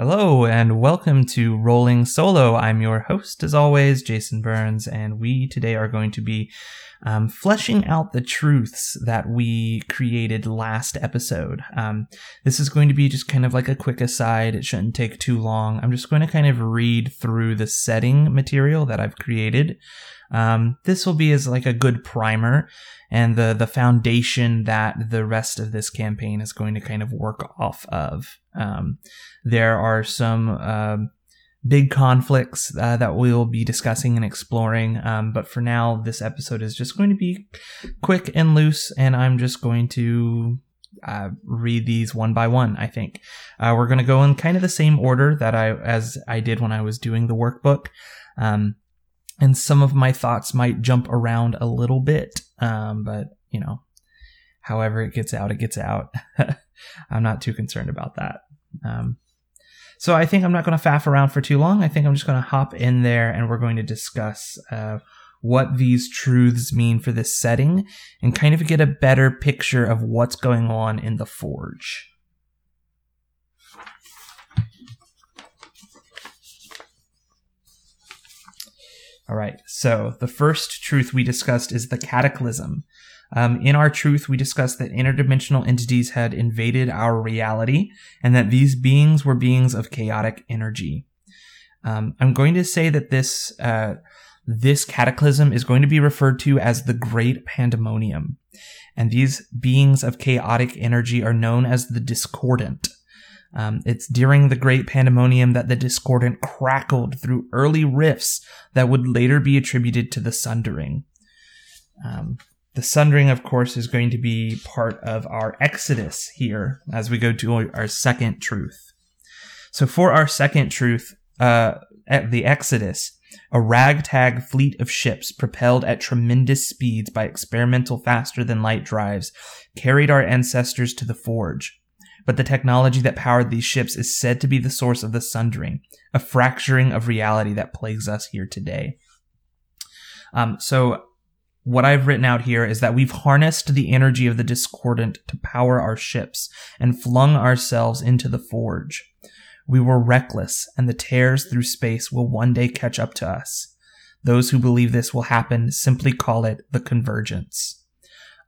Hello and welcome to Rolling Solo. I'm your host, as always, Jason Burns, and we today are going to be um, fleshing out the truths that we created last episode. Um, this is going to be just kind of like a quick aside. It shouldn't take too long. I'm just going to kind of read through the setting material that I've created. Um, this will be as like a good primer and the the foundation that the rest of this campaign is going to kind of work off of. Um, there are some uh, big conflicts uh, that we'll be discussing and exploring, um, but for now, this episode is just going to be quick and loose, and I'm just going to uh, read these one by one. I think uh, we're going to go in kind of the same order that I as I did when I was doing the workbook. Um, and some of my thoughts might jump around a little bit, um, but you know, however it gets out, it gets out. I'm not too concerned about that. Um, so I think I'm not going to faff around for too long. I think I'm just going to hop in there and we're going to discuss uh, what these truths mean for this setting and kind of get a better picture of what's going on in the forge. All right, so the first truth we discussed is the cataclysm. Um, in our truth, we discussed that interdimensional entities had invaded our reality and that these beings were beings of chaotic energy. Um, I'm going to say that this uh, this cataclysm is going to be referred to as the Great Pandemonium, and these beings of chaotic energy are known as the Discordant. Um, it's during the Great Pandemonium that the Discordant crackled through early rifts that would later be attributed to the Sundering. Um, the Sundering, of course, is going to be part of our Exodus here as we go to our second truth. So, for our second truth, uh, at the Exodus, a ragtag fleet of ships propelled at tremendous speeds by experimental faster than light drives carried our ancestors to the forge but the technology that powered these ships is said to be the source of the sundering, a fracturing of reality that plagues us here today. Um, so, what I've written out here is that we've harnessed the energy of the discordant to power our ships and flung ourselves into the forge. We were reckless, and the tears through space will one day catch up to us. Those who believe this will happen simply call it the convergence.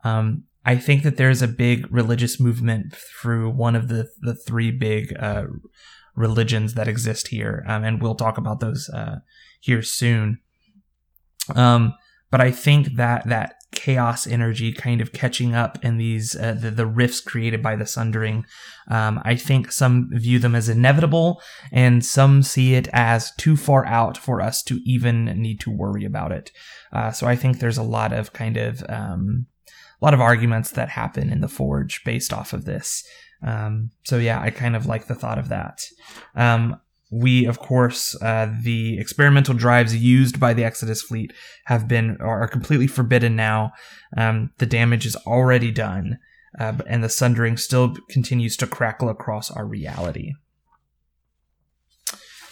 Um, I think that there's a big religious movement through one of the the three big uh, religions that exist here, um, and we'll talk about those uh, here soon. Um, but I think that that chaos energy kind of catching up in these uh, the, the rifts created by the sundering um, i think some view them as inevitable and some see it as too far out for us to even need to worry about it uh, so i think there's a lot of kind of um, a lot of arguments that happen in the forge based off of this. Um, so yeah, I kind of like the thought of that. Um, we, of course, uh, the experimental drives used by the Exodus fleet have been are completely forbidden now. Um, the damage is already done, uh, and the sundering still continues to crackle across our reality.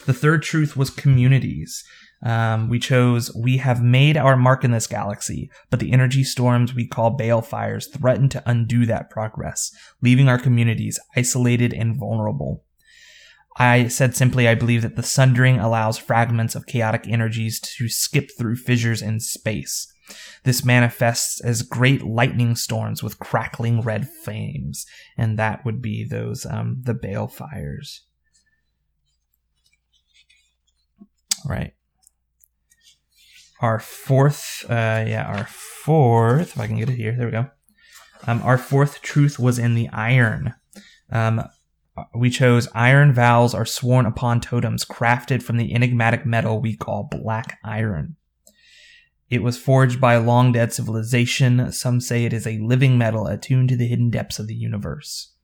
The third truth was communities. Um, we chose, we have made our mark in this galaxy, but the energy storms we call balefires threaten to undo that progress, leaving our communities isolated and vulnerable. I said simply, I believe that the sundering allows fragments of chaotic energies to skip through fissures in space. This manifests as great lightning storms with crackling red flames, and that would be those, um, the balefires. Right our fourth, uh, yeah, our fourth, if I can get it here, there we go. Um, our fourth truth was in the iron. Um, we chose iron vows are sworn upon totems crafted from the enigmatic metal we call black iron. It was forged by a long dead civilization. Some say it is a living metal attuned to the hidden depths of the universe.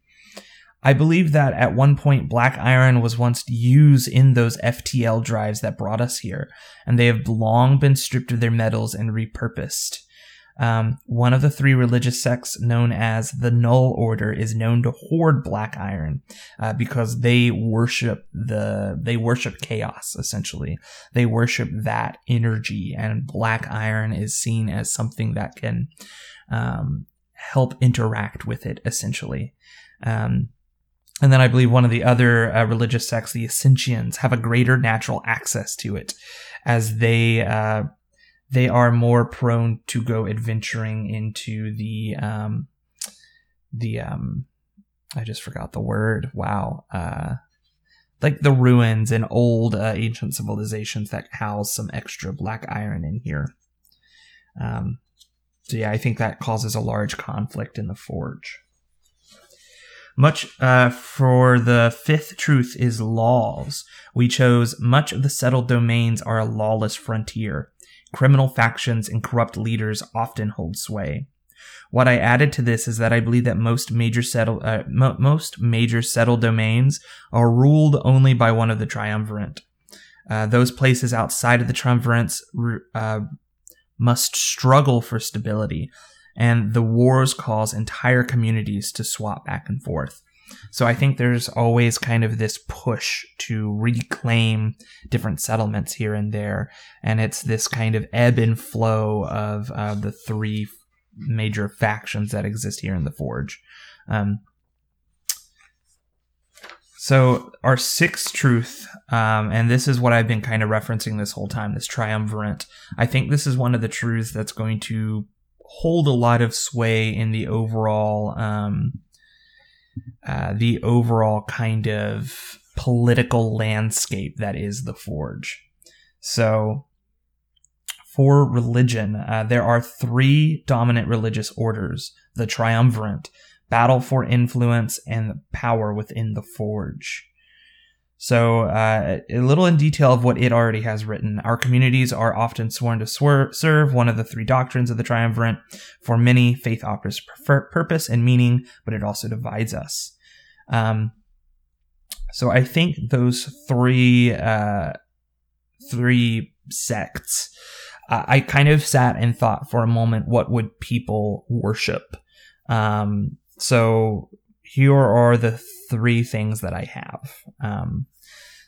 I believe that at one point black iron was once used in those FTL drives that brought us here, and they have long been stripped of their metals and repurposed. Um, one of the three religious sects known as the Null Order is known to hoard black iron uh, because they worship the they worship chaos. Essentially, they worship that energy, and black iron is seen as something that can um, help interact with it. Essentially, um, and then I believe one of the other uh, religious sects, the Ascensians, have a greater natural access to it, as they uh, they are more prone to go adventuring into the um, the um, I just forgot the word. Wow. Uh, like the ruins and old uh, ancient civilizations that house some extra black iron in here. Um, so yeah, I think that causes a large conflict in the forge. Much uh, for the fifth truth is laws. We chose much of the settled domains are a lawless frontier. Criminal factions and corrupt leaders often hold sway. What I added to this is that I believe that most major settle uh, mo- most major settled domains are ruled only by one of the triumvirate. Uh, those places outside of the triumvirates uh, must struggle for stability, and the wars cause entire communities to swap back and forth. So I think there's always kind of this push to reclaim different settlements here and there, and it's this kind of ebb and flow of uh, the three major factions that exist here in the Forge. Um, so our sixth truth, um, and this is what I've been kind of referencing this whole time, this triumvirate. I think this is one of the truths that's going to hold a lot of sway in the overall, um, uh, the overall kind of political landscape that is the Forge. So for religion, uh, there are three dominant religious orders the triumvirate, battle for influence, and power within the forge. So, uh, a little in detail of what it already has written. Our communities are often sworn to swer- serve one of the three doctrines of the triumvirate. For many, faith offers purpose and meaning, but it also divides us. Um, so, I think those three uh, three sects I kind of sat and thought for a moment, what would people worship? Um, so here are the three things that I have. Um,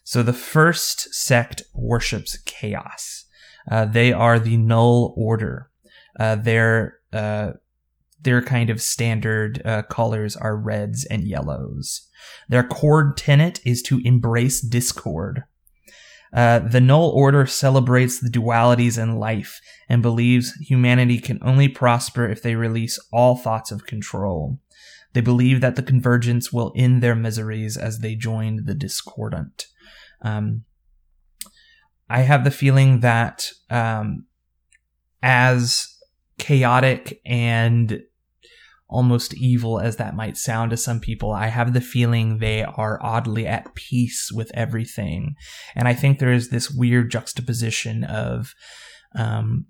so the first sect worships chaos. Uh, they are the null order. Uh, their uh, their kind of standard uh, colors are reds and yellows. Their core tenet is to embrace discord. Uh, the Null Order celebrates the dualities in life and believes humanity can only prosper if they release all thoughts of control. They believe that the convergence will end their miseries as they join the discordant. Um, I have the feeling that um, as chaotic and almost evil as that might sound to some people, I have the feeling they are oddly at peace with everything. And I think there is this weird juxtaposition of um,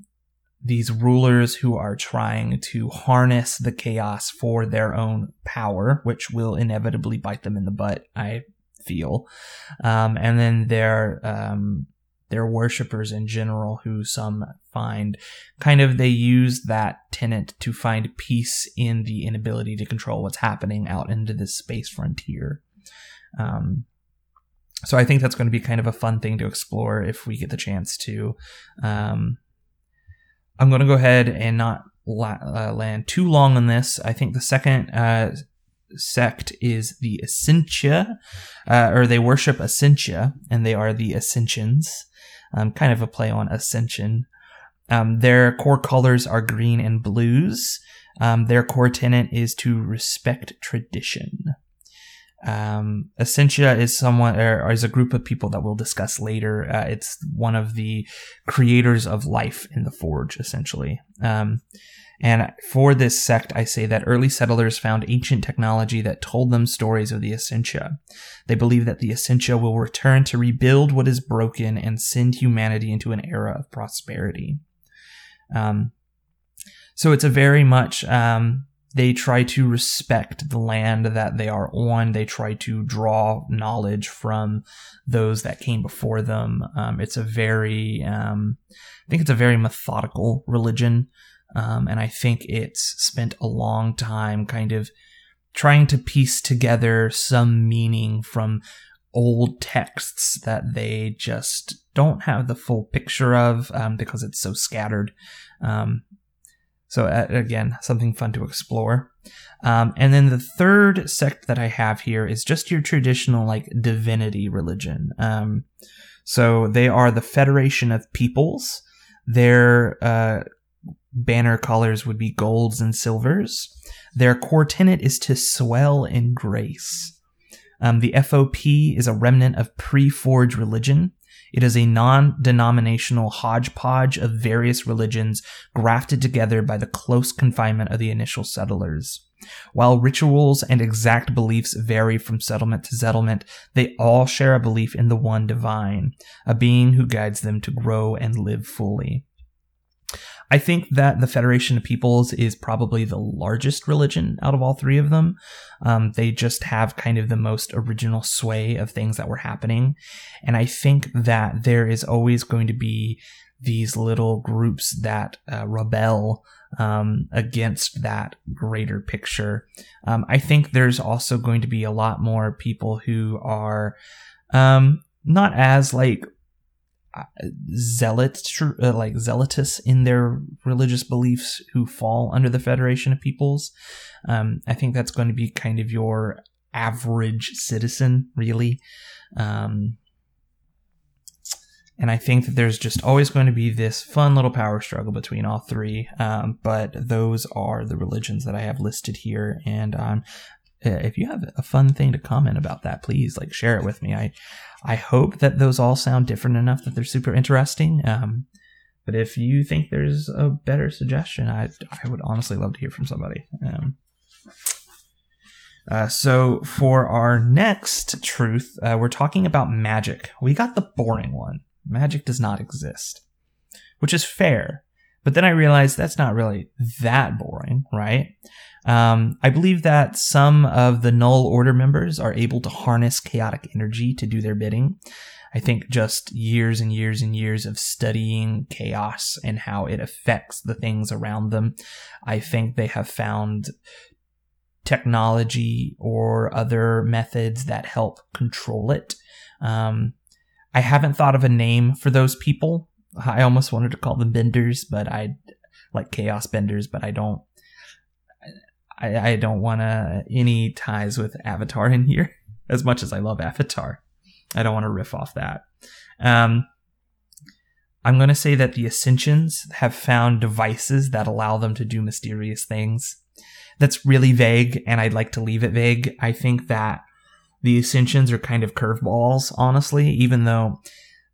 these rulers who are trying to harness the chaos for their own power, which will inevitably bite them in the butt, I feel. Um, and then their um, their worshippers in general, who some find kind of they use that tenant to find peace in the inability to control what's happening out into this space frontier. Um, so I think that's going to be kind of a fun thing to explore if we get the chance to. Um, I'm going to go ahead and not la- uh, land too long on this. I think the second uh, sect is the Essentia, uh, or they worship Essentia, and they are the Ascensions um, kind of a play on Ascension. Um, their core colors are green and blues. Um, their core tenet is to respect tradition. Um, Essentia is someone, or is a group of people that we'll discuss later. Uh, it's one of the creators of life in the Forge, essentially. Um, and for this sect, I say that early settlers found ancient technology that told them stories of the Essentia. They believe that the Essentia will return to rebuild what is broken and send humanity into an era of prosperity. Um, so it's a very much, um, they try to respect the land that they are on. They try to draw knowledge from those that came before them. Um, it's a very, um, I think it's a very methodical religion. Um, and I think it's spent a long time kind of trying to piece together some meaning from old texts that they just don't have the full picture of um, because it's so scattered. Um, so, again, something fun to explore. Um, and then the third sect that I have here is just your traditional like divinity religion. Um, so they are the Federation of Peoples. Their uh, banner colors would be golds and silvers. Their core tenet is to swell in grace. Um, the FOP is a remnant of pre Forge religion. It is a non denominational hodgepodge of various religions grafted together by the close confinement of the initial settlers. While rituals and exact beliefs vary from settlement to settlement, they all share a belief in the one divine, a being who guides them to grow and live fully. I think that the Federation of Peoples is probably the largest religion out of all three of them. Um, they just have kind of the most original sway of things that were happening. And I think that there is always going to be these little groups that uh, rebel um, against that greater picture. Um, I think there's also going to be a lot more people who are um, not as like zealot, uh, like zealotous in their religious beliefs who fall under the Federation of Peoples. Um, I think that's going to be kind of your average citizen, really. Um, and I think that there's just always going to be this fun little power struggle between all three. Um, but those are the religions that I have listed here. And um, if you have a fun thing to comment about that, please like share it with me. I I hope that those all sound different enough that they're super interesting. Um, but if you think there's a better suggestion, I I would honestly love to hear from somebody. Um, uh, so for our next truth, uh, we're talking about magic. We got the boring one. Magic does not exist, which is fair. But then I realized that's not really that boring, right? Um, I believe that some of the Null Order members are able to harness chaotic energy to do their bidding. I think just years and years and years of studying chaos and how it affects the things around them, I think they have found technology or other methods that help control it. Um, I haven't thought of a name for those people. I almost wanted to call them benders, but I like chaos benders, but I don't I, I don't want any ties with Avatar in here. As much as I love Avatar, I don't want to riff off that. Um, I'm going to say that the Ascensions have found devices that allow them to do mysterious things. That's really vague, and I'd like to leave it vague. I think that the Ascensions are kind of curveballs, honestly, even though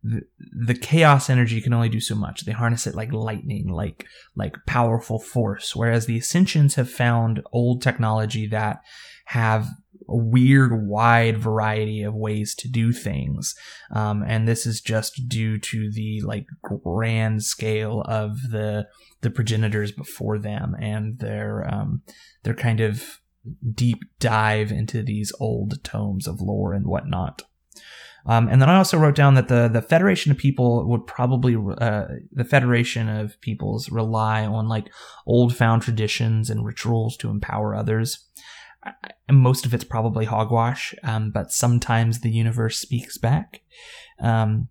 the, chaos energy can only do so much. They harness it like lightning, like like powerful force. Whereas the Ascensions have found old technology that have a weird, wide variety of ways to do things, um, and this is just due to the like grand scale of the the progenitors before them and their um, their kind of deep dive into these old tomes of lore and whatnot. Um, and then I also wrote down that the the Federation of People would probably uh, the Federation of Peoples rely on like old found traditions and rituals to empower others. And most of it's probably hogwash, um, but sometimes the universe speaks back. Um,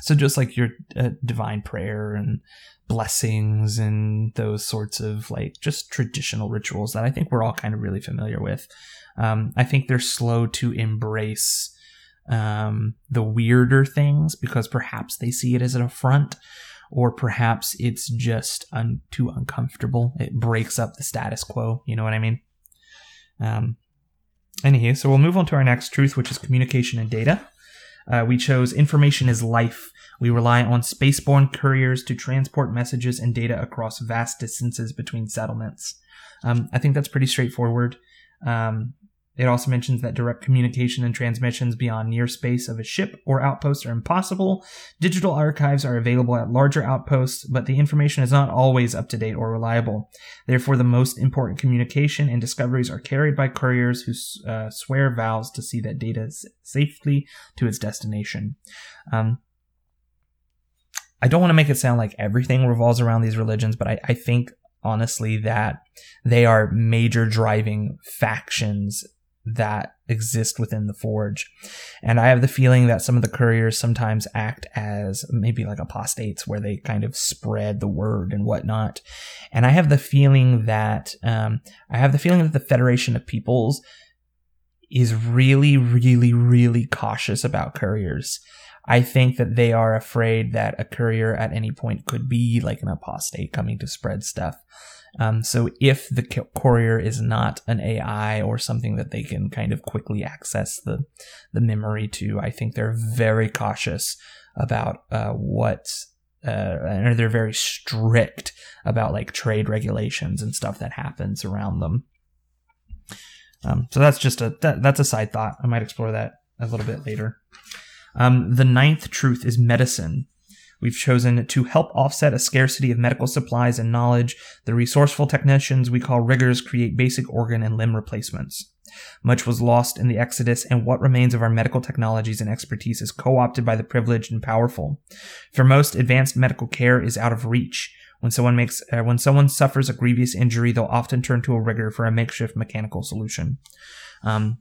so just like your uh, divine prayer and blessings and those sorts of like just traditional rituals that I think we're all kind of really familiar with. Um, I think they're slow to embrace um, the weirder things because perhaps they see it as an affront or perhaps it's just un- too uncomfortable. It breaks up the status quo. You know what I mean? Um, anywho, so we'll move on to our next truth, which is communication and data. Uh, we chose information is life. We rely on spaceborne couriers to transport messages and data across vast distances between settlements. Um, I think that's pretty straightforward. Um, it also mentions that direct communication and transmissions beyond near space of a ship or outpost are impossible. Digital archives are available at larger outposts, but the information is not always up to date or reliable. Therefore, the most important communication and discoveries are carried by couriers who uh, swear vows to see that data safely to its destination. Um, I don't want to make it sound like everything revolves around these religions, but I, I think honestly that they are major driving factions that exist within the forge. And I have the feeling that some of the couriers sometimes act as maybe like apostates where they kind of spread the word and whatnot. And I have the feeling that, um, I have the feeling that the Federation of Peoples is really, really, really cautious about couriers. I think that they are afraid that a courier at any point could be like an apostate coming to spread stuff. Um, so if the courier is not an AI or something that they can kind of quickly access the the memory to, I think they're very cautious about uh, what. Uh, and they're very strict about like trade regulations and stuff that happens around them. Um, so that's just a that, that's a side thought. I might explore that a little bit later. Um, the ninth truth is medicine. We've chosen to help offset a scarcity of medical supplies and knowledge. The resourceful technicians we call riggers create basic organ and limb replacements. Much was lost in the Exodus, and what remains of our medical technologies and expertise is co opted by the privileged and powerful. For most, advanced medical care is out of reach. When someone makes, uh, when someone suffers a grievous injury, they'll often turn to a rigger for a makeshift mechanical solution. Um,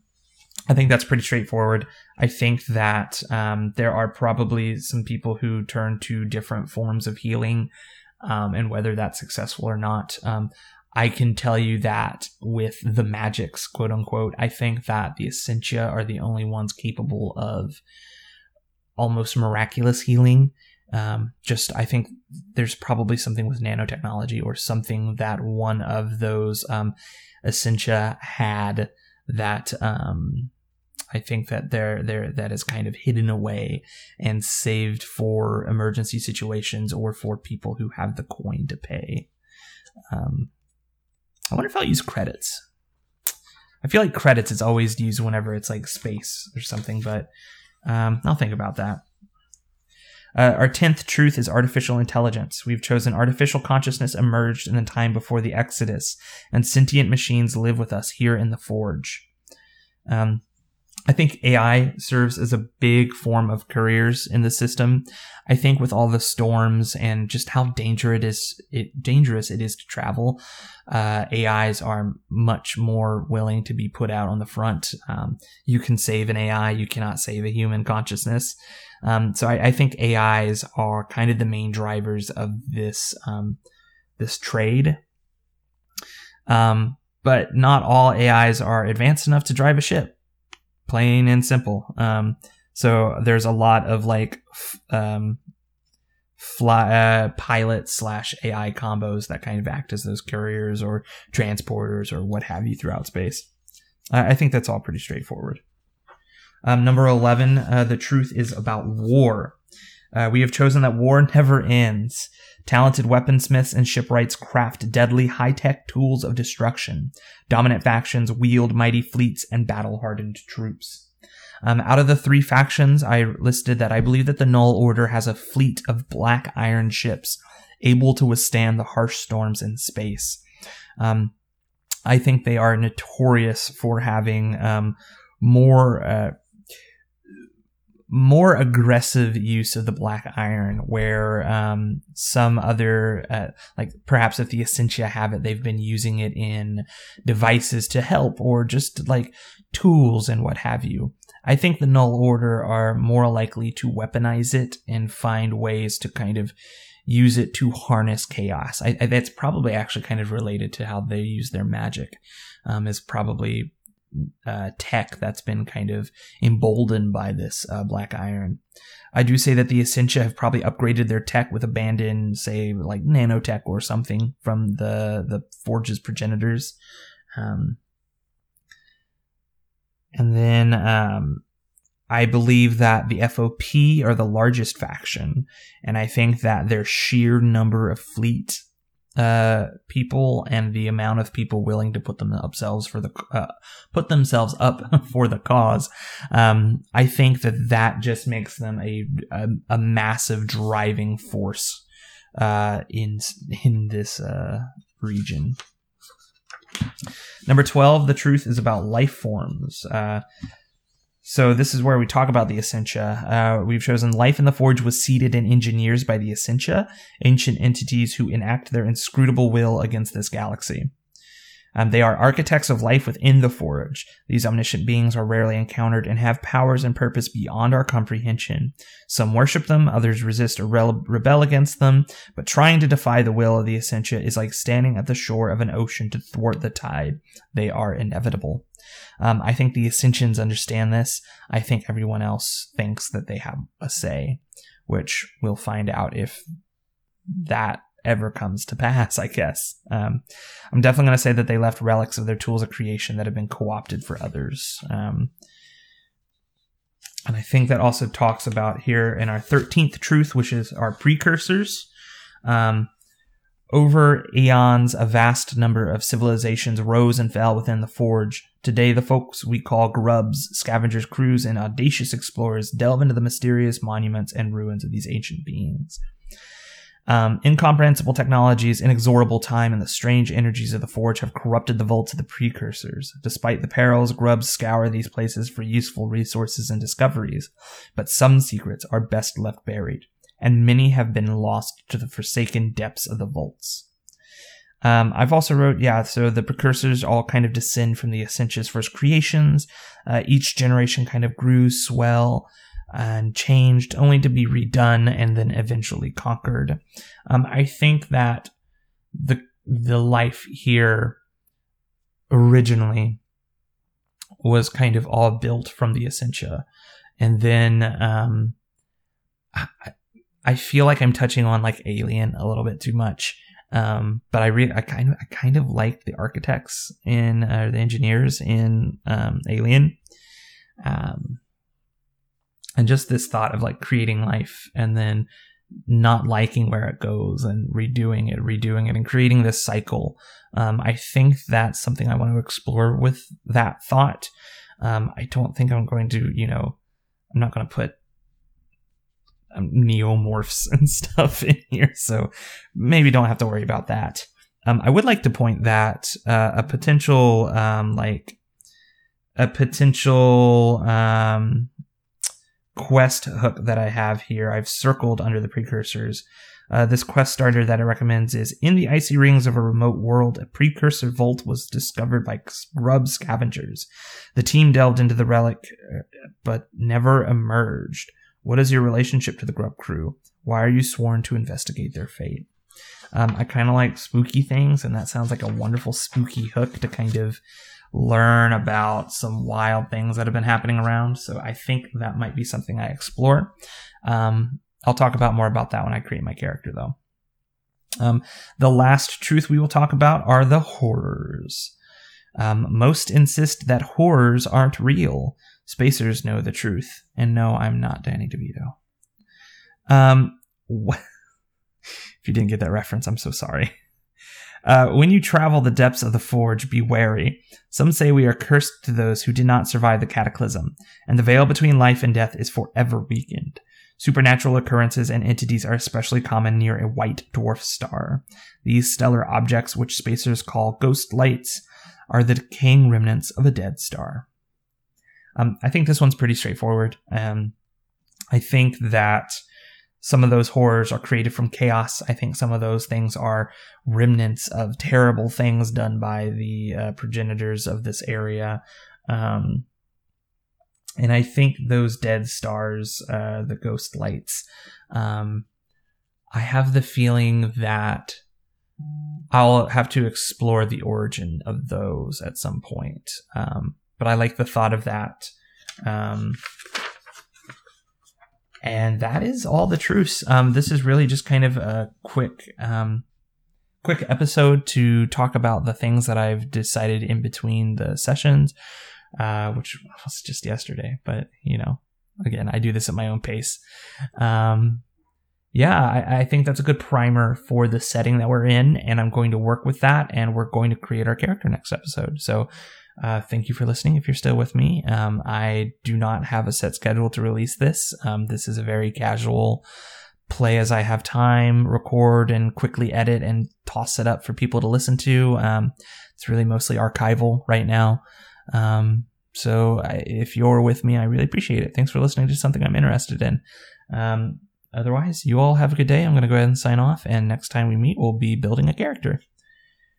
I think that's pretty straightforward. I think that um, there are probably some people who turn to different forms of healing, um, and whether that's successful or not. Um, I can tell you that with the magics, quote unquote, I think that the Essentia are the only ones capable of almost miraculous healing. Um, just, I think there's probably something with nanotechnology or something that one of those um, Essentia had that um, I think that there there that is kind of hidden away and saved for emergency situations or for people who have the coin to pay. Um, I wonder if I'll use credits. I feel like credits is always used whenever it's like space or something, but um, I'll think about that. Uh, our tenth truth is artificial intelligence. We've chosen artificial consciousness emerged in a time before the Exodus, and sentient machines live with us here in the Forge. Um, I think AI serves as a big form of careers in the system. I think with all the storms and just how dangerous it is, it, dangerous it is to travel, uh, AIs are much more willing to be put out on the front. Um, you can save an AI, you cannot save a human consciousness. Um, so I, I, think AIs are kind of the main drivers of this um, this trade. Um, but not all AIs are advanced enough to drive a ship plain and simple. Um, so there's a lot of like um, fly uh, pilot slash AI combos that kind of act as those couriers or transporters or what have you throughout space. I think that's all pretty straightforward. Um, number 11, uh, the truth is about war. Uh, we have chosen that war never ends. Talented weaponsmiths and shipwrights craft deadly high-tech tools of destruction. Dominant factions wield mighty fleets and battle-hardened troops. Um, out of the three factions, I listed that I believe that the Null Order has a fleet of black iron ships able to withstand the harsh storms in space. Um, I think they are notorious for having um, more uh, more aggressive use of the black iron where um, some other uh, like perhaps if the essentia have it they've been using it in devices to help or just like tools and what have you. I think the null order are more likely to weaponize it and find ways to kind of use it to harness chaos. I, I, that's probably actually kind of related to how they use their magic um, is probably uh, tech that's been kind of emboldened by this uh, black iron. I do say that the Essentia have probably upgraded their tech with abandoned, say, like nanotech or something from the the Forge's progenitors. Um, and then um, I believe that the FOP are the largest faction, and I think that their sheer number of fleet uh, people and the amount of people willing to put themselves for the uh, put themselves up for the cause, um, I think that that just makes them a a, a massive driving force uh, in in this uh, region. Number twelve, the truth is about life forms. So this is where we talk about the Essentia. Uh, we've chosen life in the Forge was seeded in engineers by the Essentia, ancient entities who enact their inscrutable will against this galaxy. Um, they are architects of life within the Forge. These omniscient beings are rarely encountered and have powers and purpose beyond our comprehension. Some worship them, others resist or rebel against them, but trying to defy the will of the Essentia is like standing at the shore of an ocean to thwart the tide. They are inevitable. Um, I think the Ascensions understand this. I think everyone else thinks that they have a say, which we'll find out if that ever comes to pass, I guess. Um, I'm definitely going to say that they left relics of their tools of creation that have been co opted for others. Um, and I think that also talks about here in our 13th truth, which is our precursors. Um, over eons, a vast number of civilizations rose and fell within the forge. Today, the folks we call grubs, scavengers, crews, and audacious explorers delve into the mysterious monuments and ruins of these ancient beings. Um, incomprehensible technologies, inexorable time, and the strange energies of the forge have corrupted the vaults of the precursors. Despite the perils, grubs scour these places for useful resources and discoveries, but some secrets are best left buried, and many have been lost to the forsaken depths of the vaults. Um, I've also wrote, yeah, so the precursors all kind of descend from the Essentia's first creations. Uh, each generation kind of grew, swell, and changed only to be redone and then eventually conquered. Um, I think that the the life here originally was kind of all built from the essentia, and then um, I, I feel like I'm touching on like Alien a little bit too much. Um, but I really, I kind of, I kind of like the architects in uh, the engineers in um, Alien. Um, and just this thought of like creating life and then not liking where it goes and redoing it, redoing it, and creating this cycle. Um, I think that's something I want to explore with that thought. Um, I don't think I'm going to, you know, I'm not going to put neomorphs and stuff in here, so maybe don't have to worry about that. Um, I would like to point that uh, a potential, um, like, a potential um, quest hook that I have here, I've circled under the precursors. Uh, this quest starter that it recommends is In the icy rings of a remote world, a precursor vault was discovered by grub scavengers. The team delved into the relic, uh, but never emerged. What is your relationship to the grub crew? Why are you sworn to investigate their fate? Um, I kind of like spooky things, and that sounds like a wonderful spooky hook to kind of learn about some wild things that have been happening around. So I think that might be something I explore. Um, I'll talk about more about that when I create my character, though. Um, the last truth we will talk about are the horrors. Um, most insist that horrors aren't real. Spacers know the truth. And no, I'm not Danny DeVito. Um, wh- if you didn't get that reference, I'm so sorry. Uh, when you travel the depths of the forge, be wary. Some say we are cursed to those who did not survive the cataclysm, and the veil between life and death is forever weakened. Supernatural occurrences and entities are especially common near a white dwarf star. These stellar objects, which spacers call ghost lights, are the decaying remnants of a dead star. Um, I think this one's pretty straightforward. Um, I think that some of those horrors are created from chaos. I think some of those things are remnants of terrible things done by the uh, progenitors of this area. Um, and I think those dead stars, uh, the ghost lights, um, I have the feeling that I'll have to explore the origin of those at some point. Um, but I like the thought of that. Um, and that is all the truths. Um, this is really just kind of a quick, um, quick episode to talk about the things that I've decided in between the sessions, uh, which was just yesterday. But you know, again, I do this at my own pace. Um, yeah, I, I, think that's a good primer for the setting that we're in, and I'm going to work with that, and we're going to create our character next episode. So uh, thank you for listening. If you're still with me, um, I do not have a set schedule to release this. Um, this is a very casual play as I have time, record and quickly edit and toss it up for people to listen to. Um, it's really mostly archival right now. Um, so I, if you're with me, I really appreciate it. Thanks for listening to something I'm interested in. Um, otherwise, you all have a good day. I'm going to go ahead and sign off. And next time we meet, we'll be building a character.